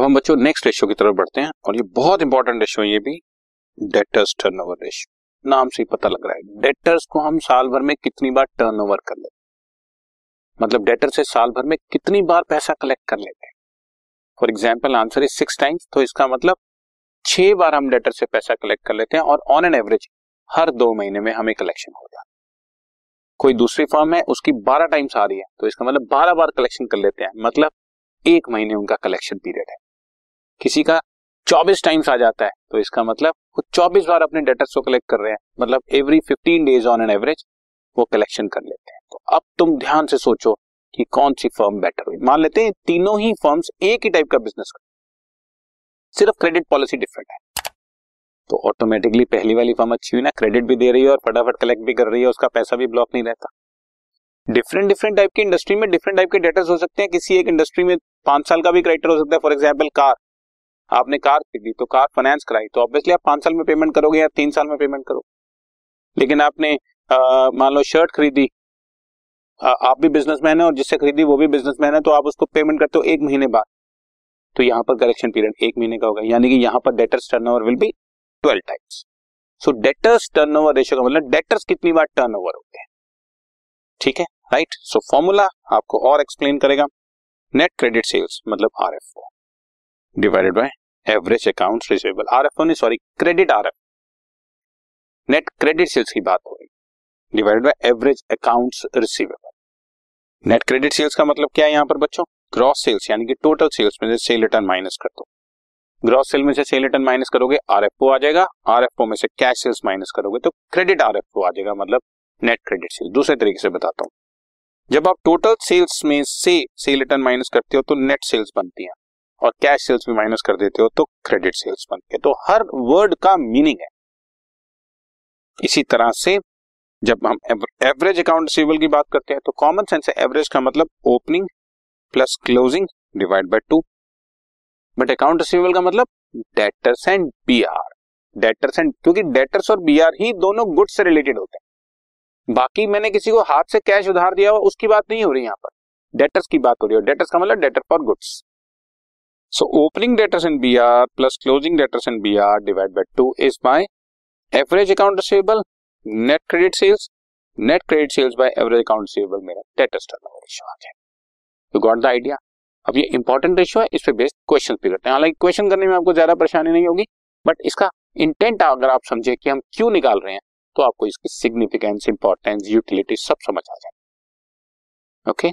हम बच्चों next ratio की तरफ़ बढ़ते हैं और ये बहुत इंपॉर्टेंट रेशियो ये भी डेटर्स टर्नओवर रेशियो नाम से ही पता लग रहा है। डेटर्स को हम साल भर में कितनी बार टर्नओवर कर लेते मतलब डेटर से साल भर में कितनी बार पैसा कलेक्ट कर लेते हैं? For example answer is six times तो इसका मतलब छह बार हम डेटर से पैसा कलेक्ट कर लेते हैं और ऑन एन एवरेज हर दो महीने में हमें कलेक्शन हो जाता है। कोई दूसरी फर्म है, उसकी बारह टाइम्स आ रही है तो इसका मतलब बारह बार कलेक्शन कर लेते हैं। मतलब एक महीने उनका कलेक्शन पीरियड है। किसी का चौबीस टाइम्स आ जाता है। तो इसका मतलब वो चौबीस बार अपने डेटर्स को कलेक्ट कर रहे हैं। मतलब every fifteen days on an average वो कलेक्शन कर लेते हैं। तो अब तुम ध्यान से सोचो कि कौन सी फर्म बेटर हुई। मान लेते हैं तीनों ही फर्म्स एक ही टाइप का बिज़नेस कर सिर्फ़ क्रेडिट पॉलिसी डिफरेंट है। तो ऑटोमेटिकली पहली वाली फर्म अच्छी हुई ना क्रेडिट भी दे रही है और फटाफट कलेक्ट भी कर रही है, उसका पैसा भी ब्लॉक नहीं रहता। डिफरेंट डिफरेंट टाइप की इंडस्ट्री में डिफरेंट टाइप के डेटर्स हो सकते हैं। किसी एक इंडस्ट्री में पाँच साल का भी क्रेडिटर हो सकता है। फॉर एग्ज़ाम्पल कार आपने कार खरीदी तो कार फाइनेंस कराई तो ऑब्वियसली आप पाँच साल में पेमेंट करोगे या तीन साल में पेमेंट करोगे। लेकिन आपने मान लो शर्ट खरीदी आप भी बिजनेसमैन है और जिससे खरीदी वो भी बिजनेसमैन है तो आप उसको पेमेंट करते हो एक महीने बाद। तो यहाँ पर करेक्शन पीरियड एक महीने का होगा, यानी कि यहाँ पर debtors turnover will be twelve times so debtors turnover ratio का मतलब डेटर्स कितनी बार टर्नओवर होते हैं। ठीक है? राइट सो फॉर्मूला आपको और एक्सप्लेन करेगा। नेट क्रेडिट सेल्स मतलब R F O divided by average account receivable R F O sorry credit R F net credit sales की बात हो रही divided by average accounts receivable net credit sales का मतलब क्या है यहाँ पर बच्चों? ग्रॉस सेल्स यानी कि टोटल सेल्स में से सेल रिटर्न माइनस कर दो। ग्रॉस सेल में से सेल रिटर्न माइनस करोगे आर एफ़ ओ आ जाएगा। आर एफ़ ओ में से कैश सेल्स माइनस करोगे तो क्रेडिट आर एफ़ ओ आ जाएगा मतलब नेट क्रेडिट सेल्स दूसरे तरीके से बताता हूँ। जब आप टोटल सेल्स में से सेल रिटर्न माइनस करते हो तो नेट सेल्स बनती हैं। और कैश सेल्स भी माइनस कर देते हो तो क्रेडिट सेल्स बनती तो हर वर्ड का मीनिंग है। इसी तरह से जब हम एवरेज अकाउंट रिसीवेबल की बात करते हैं तो कॉमन सेंस है एवरेज का मतलब opening plus closing divide by two but account receivable का मतलब debtors and B R debtors and क्योंकि डेटर्स और बी आर ही दोनों गुड्स से रिलेटेड होते हैं। बाकी मैंने किसी को हाथ से कैश उधार दिया हुआ उसकी बात नहीं हो रही यहाँ पर। डेटर्स की बात हो रही है। डेटर्स का मतलब debtor for goods so opening debtors in B R plus closing debtors in B R divide by two is by average account receivable net credit sales net credit sales by average account receivable मेरा debtors turnover ratio आ जाए you got the idea अब ये important ratio है, इस पे based question भी करते हैं। हालाँकि क्वेश्चन करने में आपको ज़्यादा परेशानी नहीं होगी बट इसका इंटेंट अगर आप समझे कि हम क्यों निकाल रहे हैं तो आपको इसकी सिग्निफिकेंस इंपॉर्टेंस यूटिलिटी सब समझ आ जाए okay okay?